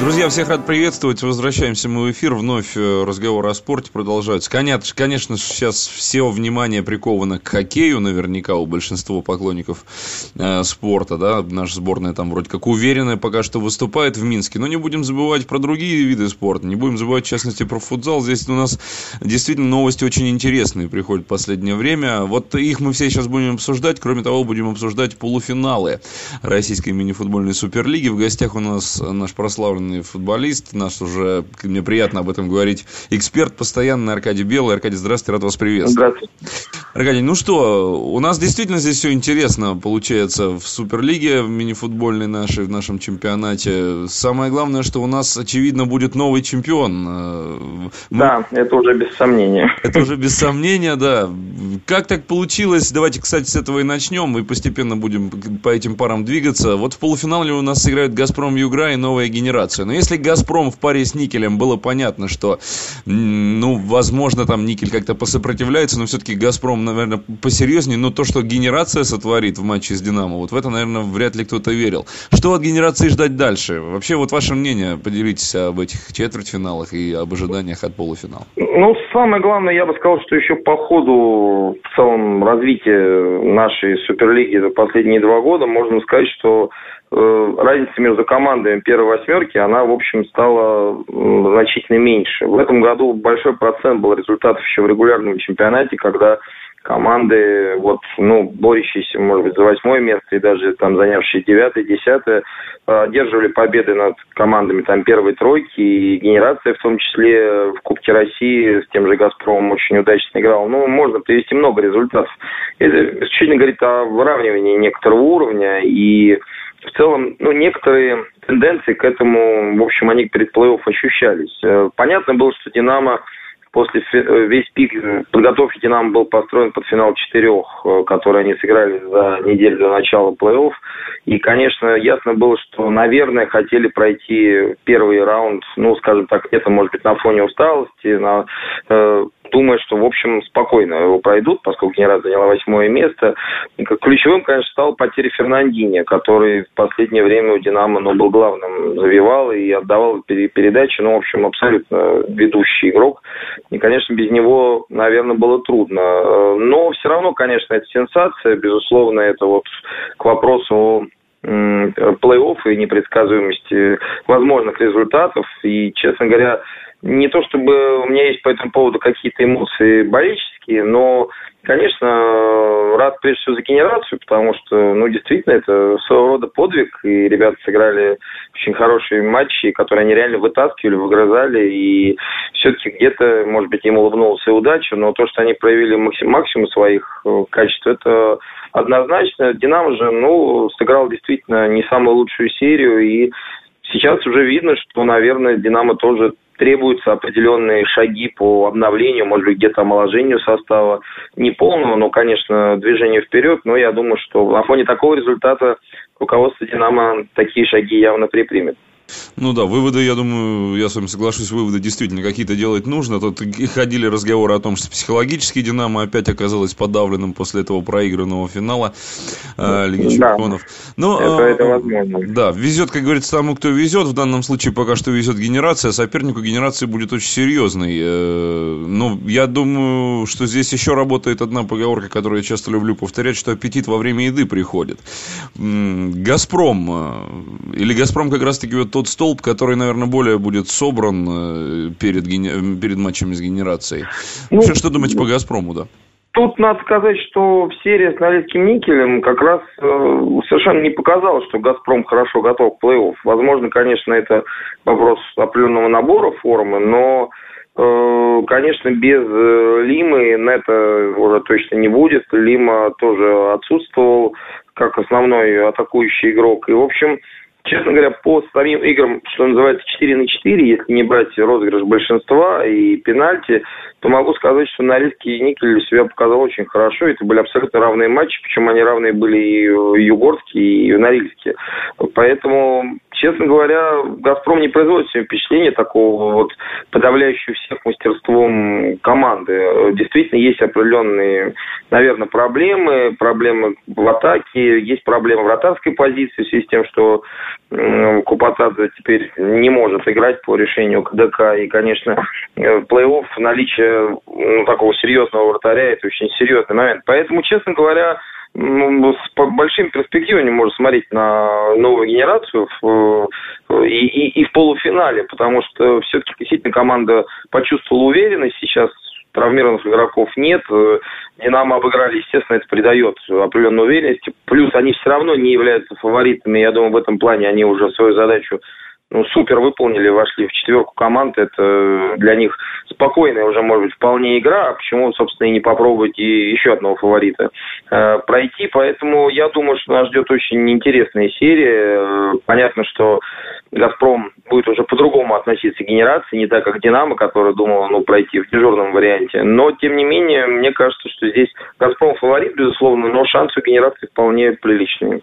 Друзья, всех рад приветствовать. Возвращаемся мы в эфир. Вновь э, разговор о спорте продолжается. Конечно, конечно, сейчас все внимание приковано к хоккею. Наверняка у большинства поклонников э, спорта. Да? Наша сборная там вроде как уверенная пока что выступает в Минске. Но не будем забывать про другие виды спорта. Не будем забывать, в частности, про футзал. Здесь у нас действительно новости очень интересные приходят в последнее время. Вот их мы все сейчас будем обсуждать. Кроме того, будем обсуждать полуфиналы Российской мини-футбольной суперлиги. В гостях у нас наш прославленный футболист, наш уже, мне приятно об этом говорить, эксперт постоянный Аркадий Белый. Аркадий, здравствуйте, рад вас приветствовать. Здравствуйте. Аркадий, ну что, у нас действительно здесь все интересно получается в Суперлиге, в мини-футбольной нашей, в нашем чемпионате. Самое главное, что у нас, очевидно, будет новый чемпион. Э, мы... Да, это уже без сомнения. Это уже без сомнения, да. Как так получилось? Давайте, кстати, с этого и начнем, и постепенно будем по этим парам двигаться. Вот в полуфинале у нас играют «Газпром Югра» и «Новая генерация» ситуацию. Но если «Газпром» в паре с «Никелем» было понятно, что, ну, возможно, там «Никель» как-то посопротивляется, но все-таки «Газпром», наверное, посерьезнее. Но то, что генерация сотворит в матче с «Динамо», вот в это, наверное, вряд ли кто-то верил. Что от генерации ждать дальше? Вообще, вот ваше мнение, поделитесь об этих четвертьфиналах и об ожиданиях от полуфинала. Ну, самое главное, я бы сказал, что еще по ходу в целом развития нашей Суперлиги за последние два года можно сказать, что разница между командами первой восьмерки, она, в общем, стала значительно меньше. В этом году большой процент был результатов еще в регулярном чемпионате, когда команды, вот, ну, борющиеся, может быть, за восьмое место и даже там занявшие девятое, десятое, одерживали победы над командами там первой тройки, и генерация в том числе в Кубке России с тем же «Газпромом» очень удачно играл. Ну, можно привести много результатов. Это исключительно говорит о выравнивании некоторого уровня, и в целом, ну, некоторые тенденции к этому, в общем, они перед плей-офф ощущались. Э, понятно было, что «Динамо» после э, весь пик подготовки «Динамо» был построен под финал четырех, э, которые они сыграли за неделю до начала плей-офф. И, конечно, ясно было, что, наверное, хотели пройти первый раунд, ну, скажем так, где-то, может быть, на фоне усталости, на, э, думаю, что, в общем, спокойно его пройдут, поскольку Генерат заняла восьмое место. Ключевым, конечно, стал потеря Фернандини, который в последнее время у «Динамо» ну, был главным, завивал и отдавал передачи, ну, в общем, абсолютно ведущий игрок. И, конечно, без него, наверное, было трудно. Но все равно, конечно, это сенсация, безусловно, это вот к вопросу плей-офф и непредсказуемости возможных результатов. И, честно говоря, не то чтобы у меня есть по этому поводу какие-то эмоции болельческие, но, конечно, рад прежде всего за генерацию, потому что, ну, действительно, это своего рода подвиг, и ребята сыграли очень хорошие матчи, которые они реально вытаскивали, выгрызали, и все-таки где-то, может быть, им улыбнулась и удача, но то, что они проявили максимум своих э, качеств, это однозначно. Динамо же, ну, сыграл действительно не самую лучшую серию, и сейчас уже видно, что, наверное, Динамо тоже требуются определенные шаги по обновлению, может быть, где-то омоложению состава. Не полного, но, конечно, движение вперед. Но я думаю, что на фоне такого результата руководство «Динамо» такие шаги явно предпримет. Ну да, выводы, я думаю, я с вами соглашусь, выводы действительно какие-то делать нужно. Тут ходили разговоры о том, что психологически Динамо опять оказалось подавленным после этого проигранного финала э, Лиги да. Чемпионов. Но, это, э, это возможно. Да, везет, как говорится, тому, кто везет. В данном случае пока что везет генерация. Сопернику генерации будет очень серьезный. Э, но я думаю, что здесь еще работает одна поговорка, которую я часто люблю повторять, что аппетит во время еды приходит. Газпром, э, или Газпром как раз-таки вот тот столб, который, наверное, более будет собран э, перед, перед матчами с генерацией. Ну, Вообще, что думаете по «Газпрому», да? Тут надо сказать, что в серии с Норильским никелем как раз э, совершенно не показалось, что «Газпром» хорошо готов к плей-офф. Возможно, конечно, это вопрос определенного набора формы, но, э, конечно, без э, Лимы Нета уже точно не будет. Лима тоже отсутствовал как основной атакующий игрок. И, в общем, Честно говоря, по самим играм, что называется 4 на 4, если не брать розыгрыш большинства и пенальти, то могу сказать, что Норильский и Никель себя показал очень хорошо. Это были абсолютно равные матчи, причем они равные были и югорские, и норильские. Поэтому честно говоря, «Газпром» не производит себе впечатление такого вот подавляющего всех мастерством команды. Действительно, есть определенные, наверное, проблемы. Проблемы в атаке, есть проблемы в вратарской позиции в связи с тем, что Купатадзе теперь не может играть по решению КДК. И, конечно, в плей-офф наличие ну, такого серьезного вратаря – это очень серьезный момент. Поэтому, честно говоря, ну, с большими перспективами можно смотреть на новую генерацию в, и, и, и в полуфинале, потому что все-таки действительно команда почувствовала уверенность. Сейчас травмированных игроков нет. Динамо обыграли, естественно, это придает определенную уверенность. Плюс они все равно не являются фаворитами. Я думаю, в этом плане они уже свою задачу ну, супер выполнили, вошли в четверку команд. Это для них спокойная уже, может быть, вполне игра. А почему, собственно, и не попробовать и еще одного фаворита э, пройти. Поэтому я думаю, что нас ждет очень интересная серия. Э, понятно, что «Газпром» будет уже по-другому относиться к генерации, не так, как «Динамо», который думал ну, пройти в дежурном варианте. Но, тем не менее, мне кажется, что здесь «Газпром» фаворит, безусловно, но шансы у генерации вполне приличные.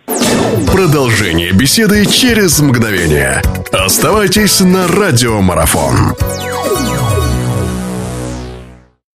Продолжение беседы через мгновение. Оставайтесь на «Радиомарафон».